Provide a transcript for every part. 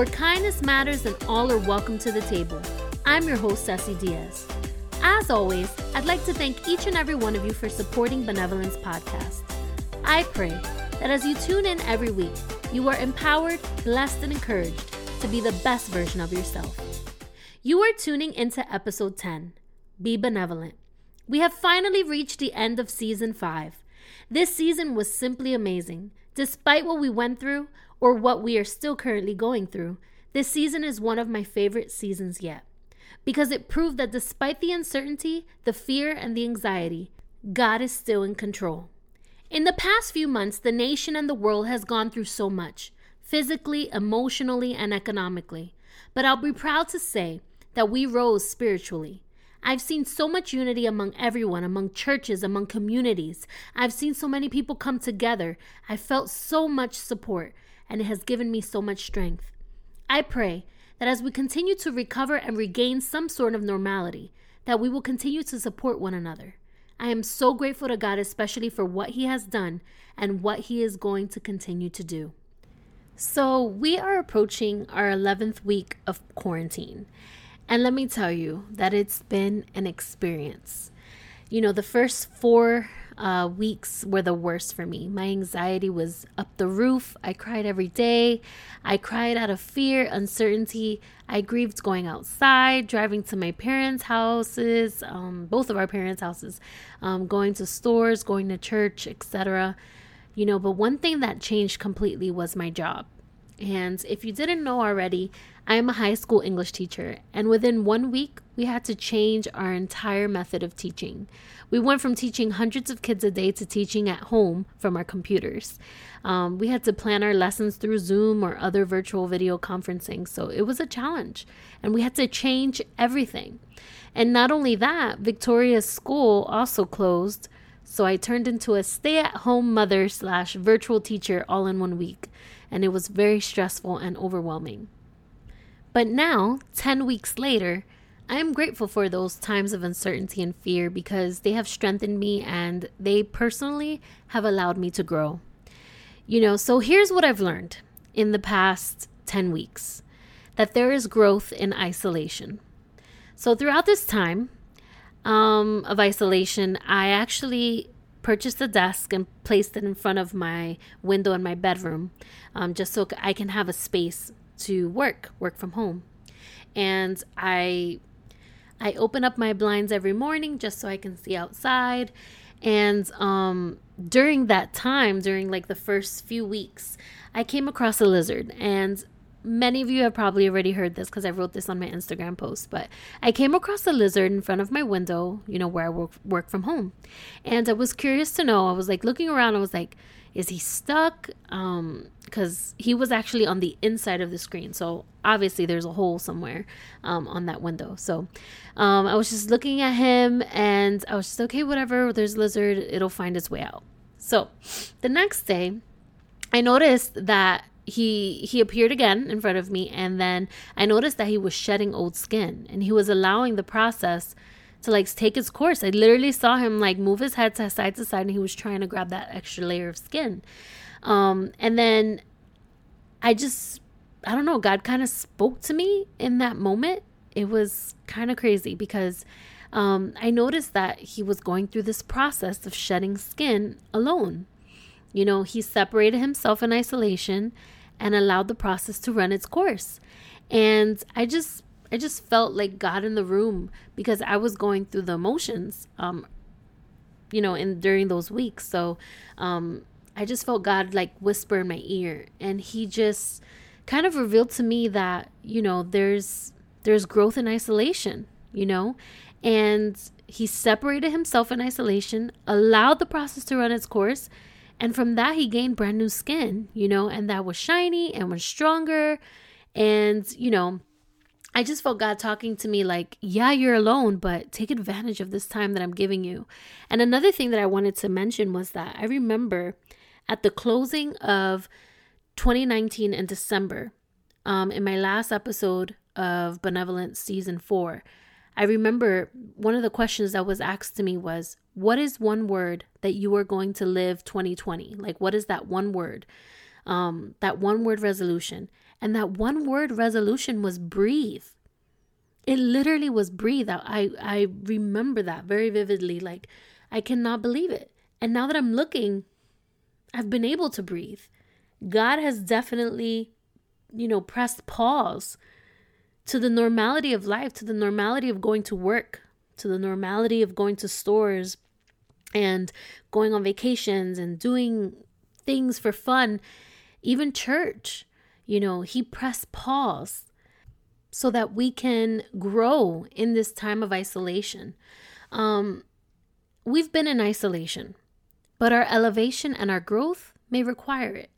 Where kindness matters and all are welcome to the table. I'm your host, Ceci Diaz. As always, I'd like to thank each and every one of you for supporting Benevolence Podcast. I pray that as you tune in every week, you are empowered, blessed, and encouraged to be the best version of yourself. You are tuning into episode 10 Be Benevolent. We have finally reached the end of season 5. This season was simply amazing. Despite what we went through, or what we are still currently going through, this season is one of my favorite seasons yet. Because it proved that despite the uncertainty, the fear, and the anxiety, God is still in control. In the past few months, the nation and the world has gone through so much physically, emotionally, and economically. But I'll be proud to say that we rose spiritually. I've seen so much unity among everyone, among churches, among communities. I've seen so many people come together. I felt so much support, and it has given me so much strength. I pray that as we continue to recover and regain some sort of normality, that we will continue to support one another. I am so grateful to God, especially for what He has done and what He is going to continue to do. So, we are approaching our 11th week of quarantine. And let me tell you that it's been an experience. You know, the first four uh, weeks were the worst for me. My anxiety was up the roof. I cried every day. I cried out of fear, uncertainty. I grieved going outside, driving to my parents' houses, um, both of our parents' houses, um, going to stores, going to church, etc. You know, but one thing that changed completely was my job. And if you didn't know already, I am a high school English teacher, and within one week, we had to change our entire method of teaching. We went from teaching hundreds of kids a day to teaching at home from our computers. Um, we had to plan our lessons through Zoom or other virtual video conferencing, so it was a challenge, and we had to change everything. And not only that, Victoria's school also closed, so I turned into a stay at home mother slash virtual teacher all in one week and it was very stressful and overwhelming. But now, 10 weeks later, I am grateful for those times of uncertainty and fear because they have strengthened me and they personally have allowed me to grow. You know, so here's what I've learned in the past 10 weeks that there is growth in isolation. So, throughout this time um, of isolation, I actually purchased a desk and placed it in front of my window in my bedroom um, just so I can have a space to work, work from home. And I I open up my blinds every morning just so I can see outside. And um, during that time, during like the first few weeks, I came across a lizard. And many of you have probably already heard this because I wrote this on my Instagram post, but I came across a lizard in front of my window, you know, where I work, work from home. And I was curious to know, I was like looking around, I was like, is he stuck? Um, because he was actually on the inside of the screen. So obviously there's a hole somewhere um, on that window. So um, I was just looking at him and I was just, okay, whatever, there's lizard, it'll find its way out. So the next day, I noticed that he he appeared again in front of me and then i noticed that he was shedding old skin and he was allowing the process to like take its course i literally saw him like move his head to side to side and he was trying to grab that extra layer of skin um and then i just i don't know god kind of spoke to me in that moment it was kind of crazy because um, I noticed that he was going through this process of shedding skin alone. You know, he separated himself in isolation and allowed the process to run its course. And I just I just felt like God in the room because I was going through the emotions um you know in during those weeks. So um I just felt God like whisper in my ear and he just kind of revealed to me that, you know, there's there's growth in isolation, you know? And he separated himself in isolation, allowed the process to run its course, and from that, he gained brand new skin, you know, and that was shiny and was stronger. And, you know, I just felt God talking to me like, yeah, you're alone, but take advantage of this time that I'm giving you. And another thing that I wanted to mention was that I remember at the closing of 2019 in December, um, in my last episode of Benevolent Season 4, I remember one of the questions that was asked to me was, What is one word that you are going to live 2020? Like, what is that one word? Um, that one word resolution. And that one word resolution was breathe. It literally was breathe. I, I remember that very vividly. Like, I cannot believe it. And now that I'm looking, I've been able to breathe. God has definitely, you know, pressed pause to the normality of life, to the normality of going to work, to the normality of going to stores and going on vacations and doing things for fun, even church. You know, He pressed pause so that we can grow in this time of isolation. Um, we've been in isolation, but our elevation and our growth may require it.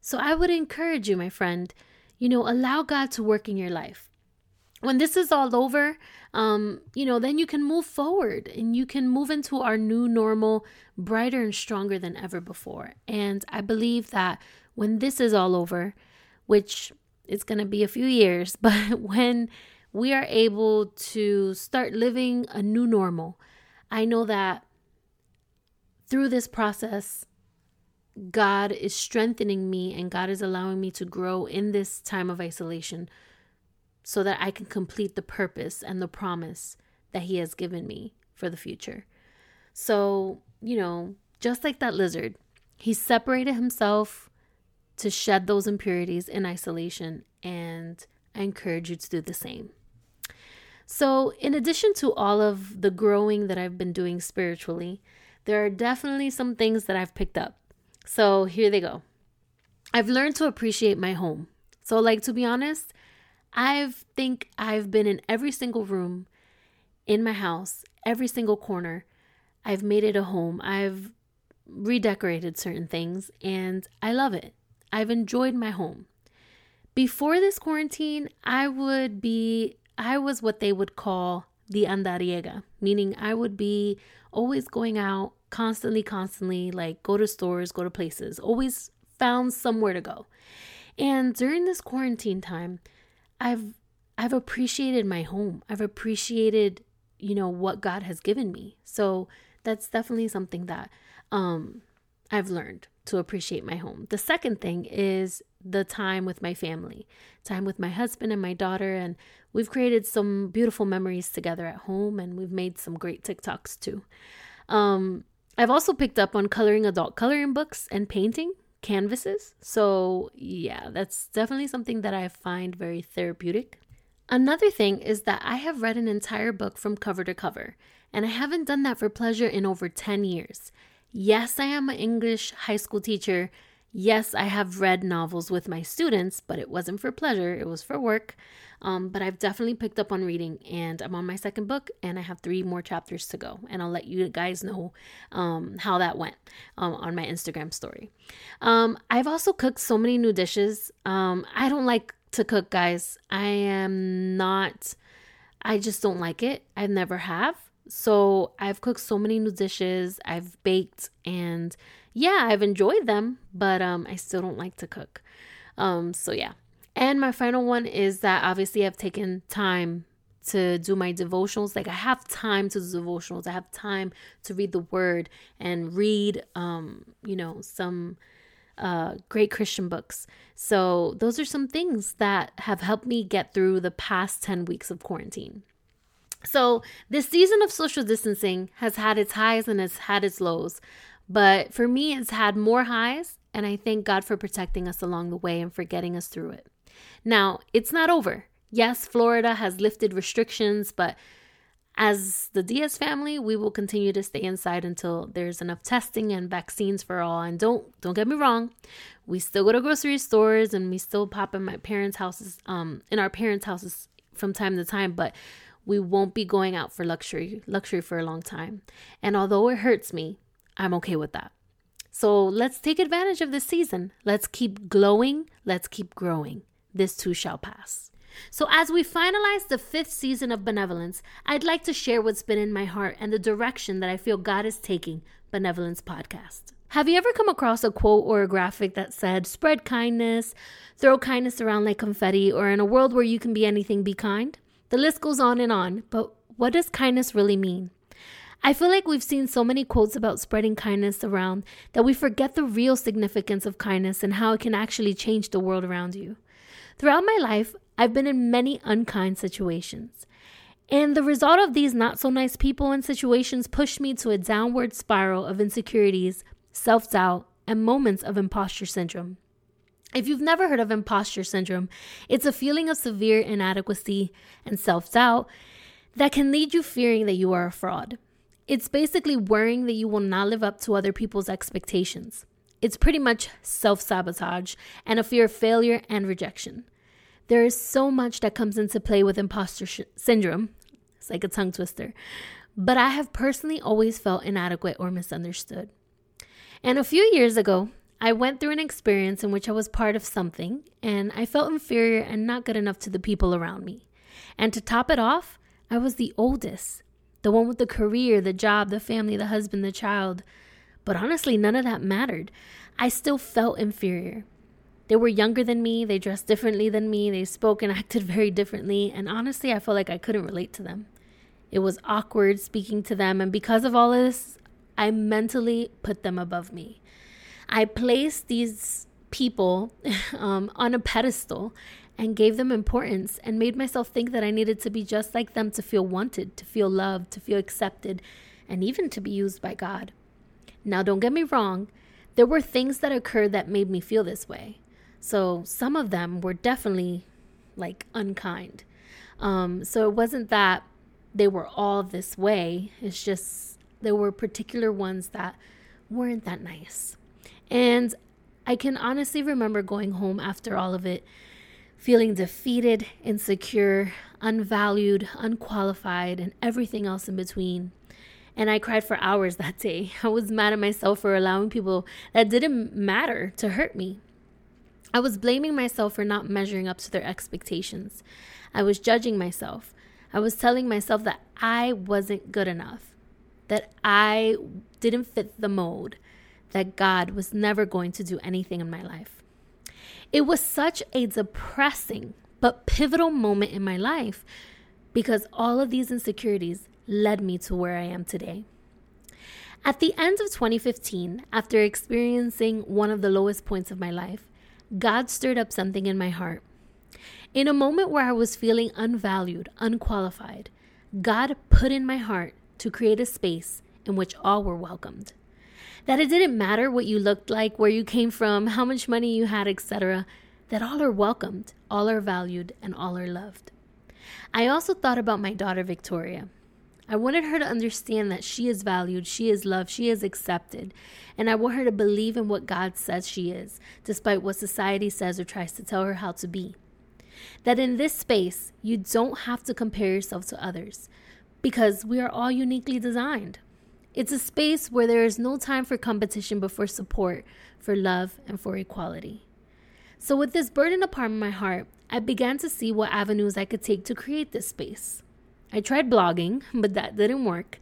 So I would encourage you, my friend, you know, allow God to work in your life. When this is all over, um, you know, then you can move forward and you can move into our new normal brighter and stronger than ever before. And I believe that when this is all over, which it's going to be a few years, but when we are able to start living a new normal, I know that through this process, God is strengthening me and God is allowing me to grow in this time of isolation so that I can complete the purpose and the promise that He has given me for the future. So, you know, just like that lizard, he separated himself to shed those impurities in isolation, and I encourage you to do the same. So, in addition to all of the growing that I've been doing spiritually, there are definitely some things that I've picked up. So, here they go. I've learned to appreciate my home. So, like to be honest, I think I've been in every single room in my house, every single corner. I've made it a home. I've redecorated certain things and I love it. I've enjoyed my home. Before this quarantine, I would be, I was what they would call the andariega, meaning I would be always going out constantly, constantly, like go to stores, go to places, always found somewhere to go. And during this quarantine time, I've I've appreciated my home. I've appreciated, you know, what God has given me. So that's definitely something that um I've learned to appreciate my home. The second thing is the time with my family, time with my husband and my daughter. And we've created some beautiful memories together at home and we've made some great TikToks too. Um, I've also picked up on coloring adult coloring books and painting canvases. So, yeah, that's definitely something that I find very therapeutic. Another thing is that I have read an entire book from cover to cover, and I haven't done that for pleasure in over 10 years. Yes, I am an English high school teacher. Yes, I have read novels with my students, but it wasn't for pleasure, it was for work. Um, but I've definitely picked up on reading, and I'm on my second book, and I have three more chapters to go. And I'll let you guys know um, how that went um, on my Instagram story. Um, I've also cooked so many new dishes. Um, I don't like to cook, guys. I am not, I just don't like it. I never have. So I've cooked so many new dishes, I've baked, and yeah, I've enjoyed them, but um, I still don't like to cook. Um, so yeah. And my final one is that obviously I've taken time to do my devotionals. Like I have time to do devotionals. I have time to read the word and read um, you know, some uh, great Christian books. So those are some things that have helped me get through the past 10 weeks of quarantine. So, this season of social distancing has had its highs and has had its lows. But for me, it's had more highs, and I thank God for protecting us along the way and for getting us through it. Now, it's not over. Yes, Florida has lifted restrictions, but as the Diaz family, we will continue to stay inside until there's enough testing and vaccines for all. And don't don't get me wrong, we still go to grocery stores and we still pop in my parents' houses, um, in our parents' houses from time to time, but we won't be going out for luxury luxury for a long time. And although it hurts me, I'm okay with that. So let's take advantage of this season. Let's keep glowing. Let's keep growing. This too shall pass. So, as we finalize the fifth season of Benevolence, I'd like to share what's been in my heart and the direction that I feel God is taking Benevolence Podcast. Have you ever come across a quote or a graphic that said, spread kindness, throw kindness around like confetti, or in a world where you can be anything, be kind? The list goes on and on, but what does kindness really mean? I feel like we've seen so many quotes about spreading kindness around that we forget the real significance of kindness and how it can actually change the world around you. Throughout my life, I've been in many unkind situations. And the result of these not so nice people and situations pushed me to a downward spiral of insecurities, self doubt, and moments of imposter syndrome. If you've never heard of imposter syndrome, it's a feeling of severe inadequacy and self doubt that can lead you fearing that you are a fraud. It's basically worrying that you will not live up to other people's expectations. It's pretty much self sabotage and a fear of failure and rejection. There is so much that comes into play with imposter sh- syndrome, it's like a tongue twister. But I have personally always felt inadequate or misunderstood. And a few years ago, I went through an experience in which I was part of something and I felt inferior and not good enough to the people around me. And to top it off, I was the oldest, the one with the career, the job, the family, the husband, the child. But honestly, none of that mattered. I still felt inferior. They were younger than me, they dressed differently than me, they spoke and acted very differently, and honestly, I felt like I couldn't relate to them. It was awkward speaking to them, and because of all this, I mentally put them above me. I placed these people um, on a pedestal and gave them importance and made myself think that I needed to be just like them to feel wanted, to feel loved, to feel accepted, and even to be used by God. Now, don't get me wrong, there were things that occurred that made me feel this way. So some of them were definitely like unkind. Um, so it wasn't that they were all this way, it's just there were particular ones that weren't that nice. And I can honestly remember going home after all of it feeling defeated, insecure, unvalued, unqualified, and everything else in between. And I cried for hours that day. I was mad at myself for allowing people that didn't matter to hurt me. I was blaming myself for not measuring up to their expectations. I was judging myself. I was telling myself that I wasn't good enough, that I didn't fit the mold, that God was never going to do anything in my life. It was such a depressing but pivotal moment in my life because all of these insecurities led me to where I am today. At the end of 2015, after experiencing one of the lowest points of my life, God stirred up something in my heart. In a moment where I was feeling unvalued, unqualified, God put in my heart to create a space in which all were welcomed. That it didn't matter what you looked like, where you came from, how much money you had, etc., that all are welcomed, all are valued, and all are loved. I also thought about my daughter Victoria. I wanted her to understand that she is valued, she is loved, she is accepted. And I want her to believe in what God says she is, despite what society says or tries to tell her how to be. That in this space, you don't have to compare yourself to others because we are all uniquely designed. It's a space where there is no time for competition but for support, for love, and for equality. So, with this burden upon my heart, I began to see what avenues I could take to create this space. I tried blogging, but that didn't work.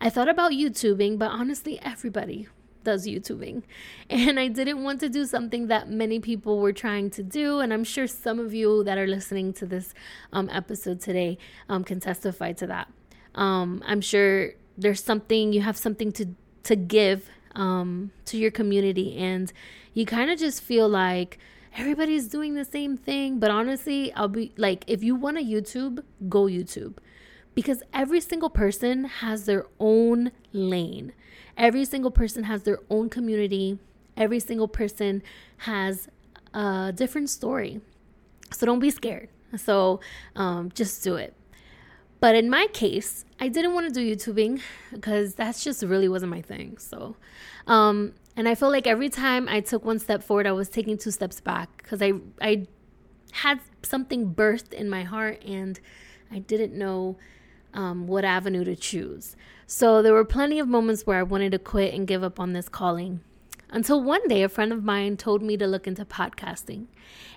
I thought about YouTubing, but honestly, everybody does YouTubing. And I didn't want to do something that many people were trying to do. And I'm sure some of you that are listening to this um, episode today um, can testify to that. Um, I'm sure there's something, you have something to, to give um, to your community. And you kind of just feel like, everybody's doing the same thing. But honestly, I'll be like, if you want a YouTube, go YouTube because every single person has their own lane. Every single person has their own community. Every single person has a different story. So don't be scared. So um, just do it. But in my case, I didn't want to do YouTubing because that's just really wasn't my thing. So, um, and I feel like every time I took one step forward, I was taking two steps back because I I had something birthed in my heart and I didn't know um, what avenue to choose. So there were plenty of moments where I wanted to quit and give up on this calling. Until one day, a friend of mine told me to look into podcasting.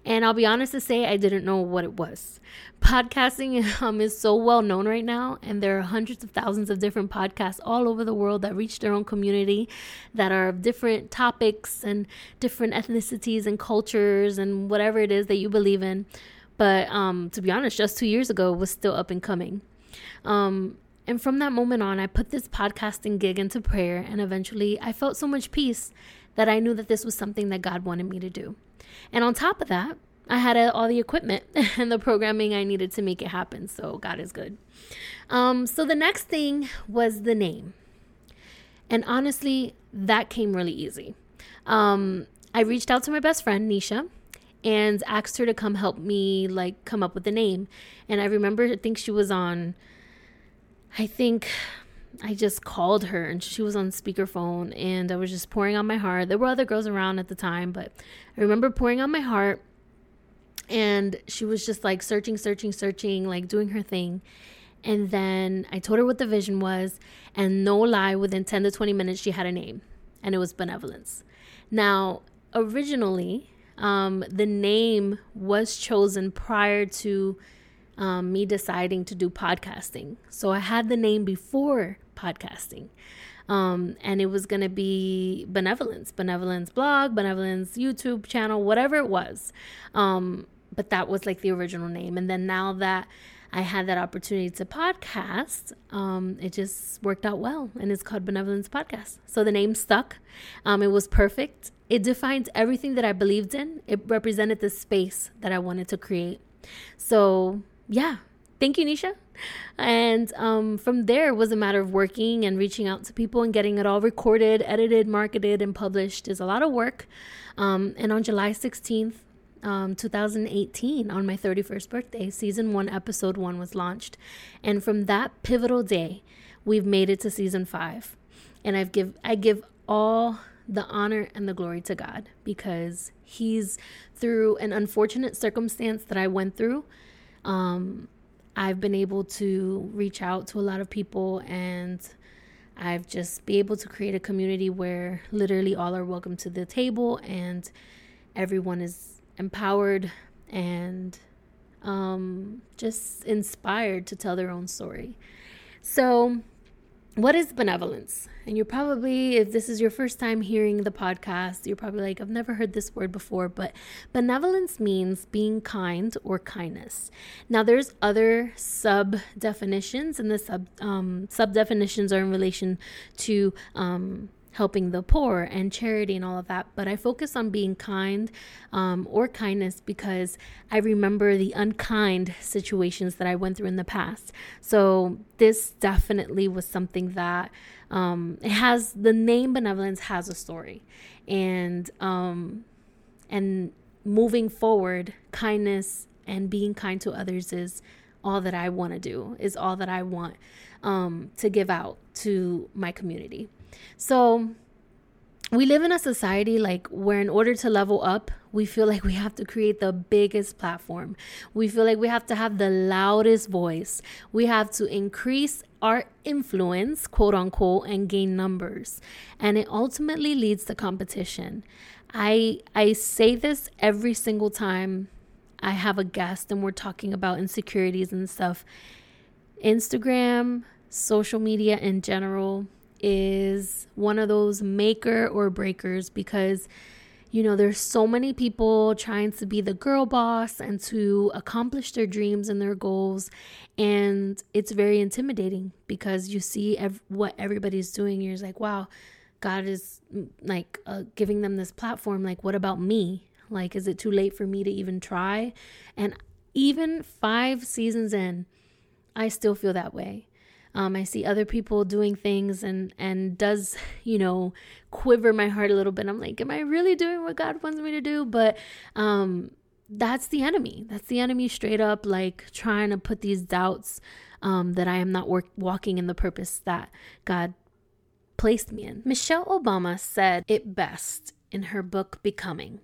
And I'll be honest to say, I didn't know what it was. Podcasting um, is so well known right now, and there are hundreds of thousands of different podcasts all over the world that reach their own community that are of different topics and different ethnicities and cultures and whatever it is that you believe in. But um, to be honest, just two years ago, it was still up and coming. Um, and from that moment on, I put this podcasting gig into prayer, and eventually I felt so much peace that I knew that this was something that God wanted me to do. And on top of that, I had all the equipment and the programming I needed to make it happen. So God is good. Um, so the next thing was the name. And honestly, that came really easy. Um, I reached out to my best friend, Nisha, and asked her to come help me like come up with the name. And I remember I think she was on I think I just called her and she was on speakerphone and I was just pouring on my heart. There were other girls around at the time, but I remember pouring on my heart and she was just like searching, searching, searching, like doing her thing. And then I told her what the vision was, and no lie, within 10 to 20 minutes, she had a name, and it was Benevolence. Now, originally, um, the name was chosen prior to um, me deciding to do podcasting. So I had the name before podcasting. Um, and it was going to be Benevolence, Benevolence blog, Benevolence YouTube channel, whatever it was. Um, but that was like the original name. And then now that I had that opportunity to podcast, um, it just worked out well. And it's called Benevolence Podcast. So the name stuck. Um, it was perfect. It defined everything that I believed in, it represented the space that I wanted to create. So yeah, thank you, Nisha. And um, from there, was a matter of working and reaching out to people and getting it all recorded, edited, marketed, and published. is a lot of work. Um, and on July 16th, um, 2018, on my 31st birthday, season one, episode one was launched. And from that pivotal day, we've made it to season five. And I've give I give all the honor and the glory to God because He's through an unfortunate circumstance that I went through um, I've been able to reach out to a lot of people and I've just be able to create a community where literally all are welcome to the table and everyone is empowered and um, just inspired to tell their own story. So, what is benevolence? And you're probably, if this is your first time hearing the podcast, you're probably like, I've never heard this word before. But benevolence means being kind or kindness. Now, there's other sub definitions, and the sub um, sub definitions are in relation to um, helping the poor and charity and all of that. But I focus on being kind um, or kindness because I remember the unkind situations that I went through in the past. So this definitely was something that um, it has the name benevolence has a story, and um, and moving forward, kindness and being kind to others is all that I want to do. Is all that I want um, to give out to my community. So we live in a society like where in order to level up we feel like we have to create the biggest platform. We feel like we have to have the loudest voice. We have to increase our influence quote unquote and gain numbers. And it ultimately leads to competition. I i say this every single time i have a guest and we're talking about insecurities and stuff. Instagram social media in general is one of those maker or breakers because you know there's so many people trying to be the girl boss and to accomplish their dreams and their goals. And it's very intimidating because you see ev- what everybody's doing. You're like wow god is mm, like uh, giving them this platform. Like what about me? Like is it too late for me to even try? And even 5 seasons in I still feel that way um, I see other people doing things and and does you know quiver my heart a little bit. I'm like, am I really doing what God wants me to do? But um, that's the enemy. That's the enemy straight up like trying to put these doubts um, that I am not work- walking in the purpose that God placed me in. Michelle Obama said it best in her book Becoming.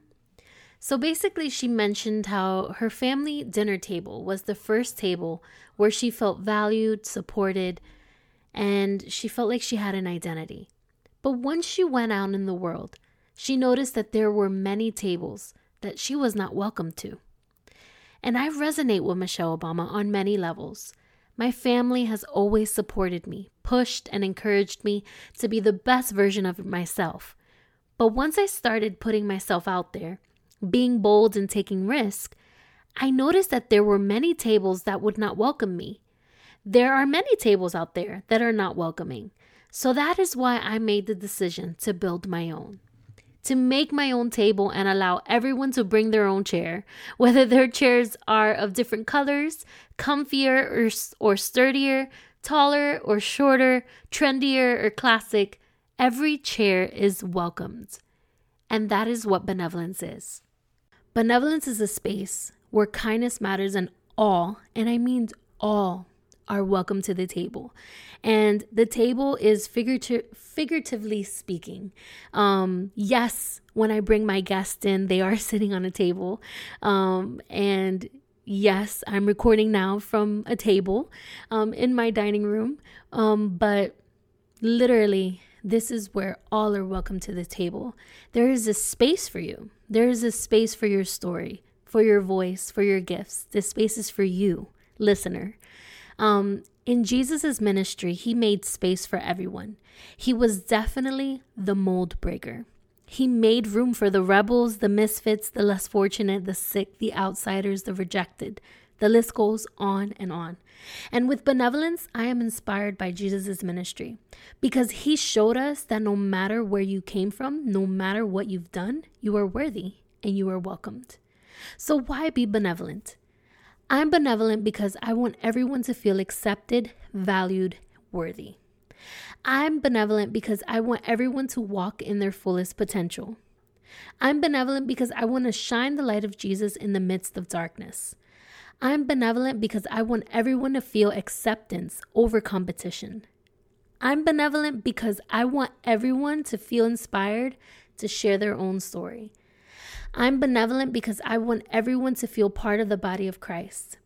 So basically, she mentioned how her family dinner table was the first table where she felt valued, supported, and she felt like she had an identity. But once she went out in the world, she noticed that there were many tables that she was not welcome to. And I resonate with Michelle Obama on many levels. My family has always supported me, pushed, and encouraged me to be the best version of myself. But once I started putting myself out there, being bold and taking risk, I noticed that there were many tables that would not welcome me. There are many tables out there that are not welcoming. So that is why I made the decision to build my own. to make my own table and allow everyone to bring their own chair, whether their chairs are of different colors, comfier or, or sturdier, taller or shorter, trendier or classic. Every chair is welcomed. And that is what benevolence is. Benevolence is a space where kindness matters and all, and I mean all, are welcome to the table. And the table is figurative, figuratively speaking. Um, yes, when I bring my guests in, they are sitting on a table. Um, and yes, I'm recording now from a table um, in my dining room. Um, but literally, this is where all are welcome to the table. There is a space for you, there is a space for your story, for your voice, for your gifts. This space is for you, listener. Um, in Jesus' ministry, he made space for everyone. He was definitely the mold breaker. He made room for the rebels, the misfits, the less fortunate, the sick, the outsiders, the rejected. The list goes on and on. And with benevolence, I am inspired by Jesus' ministry because he showed us that no matter where you came from, no matter what you've done, you are worthy and you are welcomed. So, why be benevolent? I'm benevolent because I want everyone to feel accepted, valued, worthy. I'm benevolent because I want everyone to walk in their fullest potential. I'm benevolent because I want to shine the light of Jesus in the midst of darkness. I'm benevolent because I want everyone to feel acceptance over competition. I'm benevolent because I want everyone to feel inspired to share their own story. I'm benevolent because I want everyone to feel part of the body of Christ.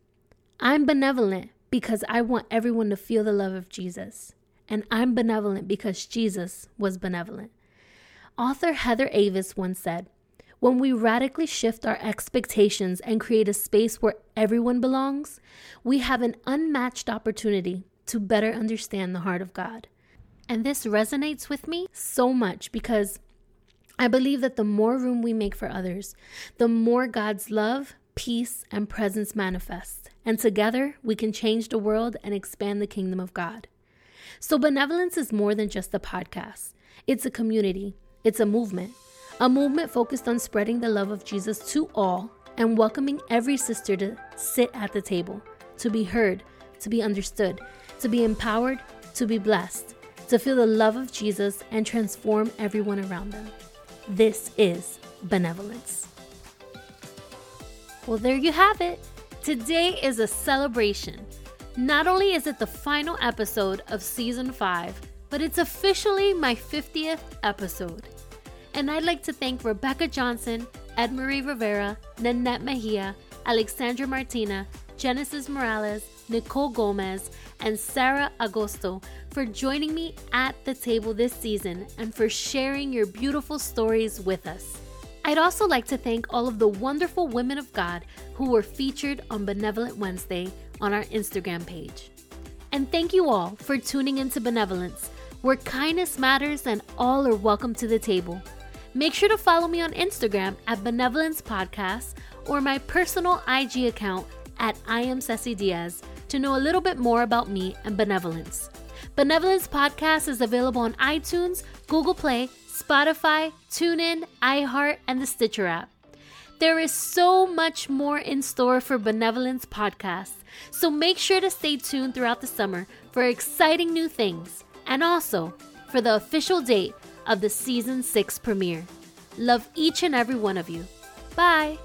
I'm benevolent because I want everyone to feel the love of Jesus. And I'm benevolent because Jesus was benevolent. Author Heather Avis once said, When we radically shift our expectations and create a space where everyone belongs, we have an unmatched opportunity to better understand the heart of God. And this resonates with me so much because I believe that the more room we make for others, the more God's love, peace, and presence manifest. And together, we can change the world and expand the kingdom of God. So, benevolence is more than just a podcast, it's a community, it's a movement. A movement focused on spreading the love of Jesus to all and welcoming every sister to sit at the table, to be heard, to be understood, to be empowered, to be blessed, to feel the love of Jesus and transform everyone around them. This is benevolence. Well, there you have it. Today is a celebration. Not only is it the final episode of season 5, but it's officially my 50th episode. And I'd like to thank Rebecca Johnson, Ed Marie Rivera, Nanette Mejia, Alexandra Martina, Genesis Morales, Nicole Gomez, and Sarah Agosto for joining me at the table this season and for sharing your beautiful stories with us. I'd also like to thank all of the wonderful women of God who were featured on Benevolent Wednesday on our Instagram page. And thank you all for tuning into Benevolence, where kindness matters and all are welcome to the table. Make sure to follow me on Instagram at Benevolence Podcast or my personal IG account at I am Ceci Diaz to know a little bit more about me and Benevolence. Benevolence Podcast is available on iTunes, Google Play, Spotify, TuneIn, iHeart, and the Stitcher app. There is so much more in store for Benevolence Podcast, so make sure to stay tuned throughout the summer for exciting new things and also for the official date of the season 6 premiere. Love each and every one of you. Bye.